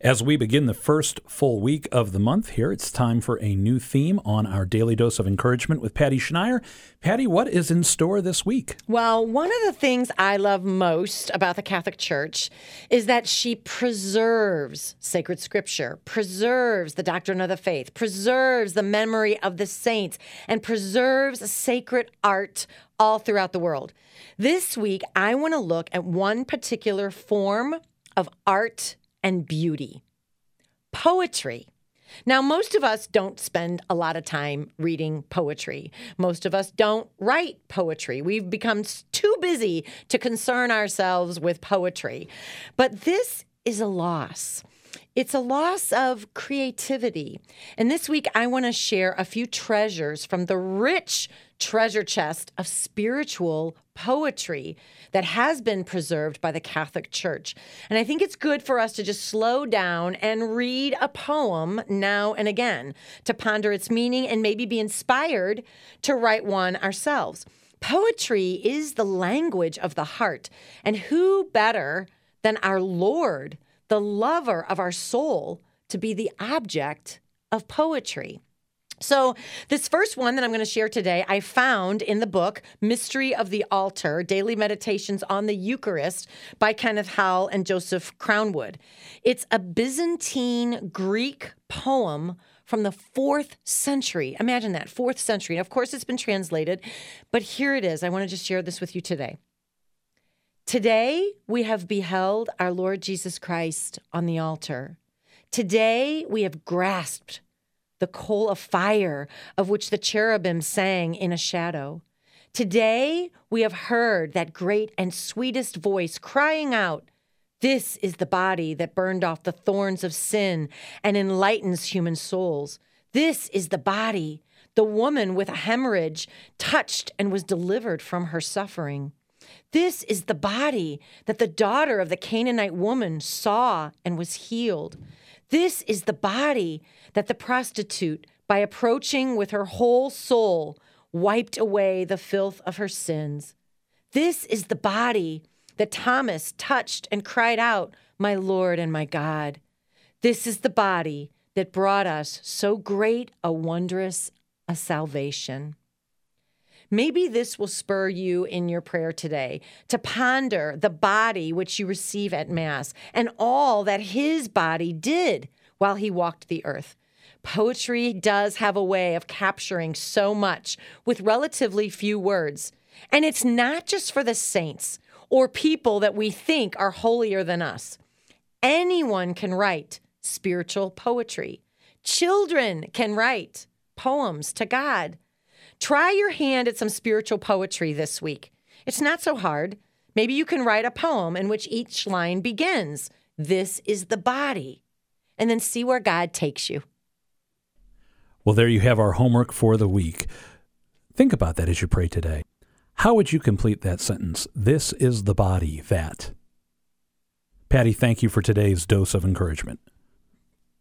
As we begin the first full week of the month here, it's time for a new theme on our daily dose of encouragement with Patty Schneier. Patty, what is in store this week? Well, one of the things I love most about the Catholic Church is that she preserves sacred scripture, preserves the doctrine of the faith, preserves the memory of the saints, and preserves sacred art all throughout the world. This week, I want to look at one particular form of art and beauty. Poetry. Now, most of us don't spend a lot of time reading poetry. Most of us don't write poetry. We've become too busy to concern ourselves with poetry. But this is a loss. It's a loss of creativity. And this week, I want to share a few treasures from the rich treasure chest of spiritual poetry that has been preserved by the Catholic Church. And I think it's good for us to just slow down and read a poem now and again to ponder its meaning and maybe be inspired to write one ourselves. Poetry is the language of the heart. And who better than our Lord, the lover of our soul, to be the object of poetry? So, this first one that I'm going to share today, I found in the book Mystery of the Altar Daily Meditations on the Eucharist by Kenneth Howell and Joseph Crownwood. It's a Byzantine Greek poem from the fourth century. Imagine that, fourth century. And of course, it's been translated, but here it is. I want to just share this with you today. Today, we have beheld our Lord Jesus Christ on the altar. Today, we have grasped the coal of fire of which the cherubim sang in a shadow. Today we have heard that great and sweetest voice crying out, This is the body that burned off the thorns of sin and enlightens human souls. This is the body, the woman with a hemorrhage touched and was delivered from her suffering. This is the body that the daughter of the Canaanite woman saw and was healed. This is the body that the prostitute, by approaching with her whole soul, wiped away the filth of her sins. This is the body that Thomas touched and cried out, My Lord and my God. This is the body that brought us so great a wondrous a salvation. Maybe this will spur you in your prayer today to ponder the body which you receive at Mass and all that his body did while he walked the earth. Poetry does have a way of capturing so much with relatively few words. And it's not just for the saints or people that we think are holier than us. Anyone can write spiritual poetry. Children can write poems to God. Try your hand at some spiritual poetry this week. It's not so hard. Maybe you can write a poem in which each line begins This is the body, and then see where God takes you. Well, there you have our homework for the week. Think about that as you pray today. How would you complete that sentence? This is the body that. Patty, thank you for today's dose of encouragement.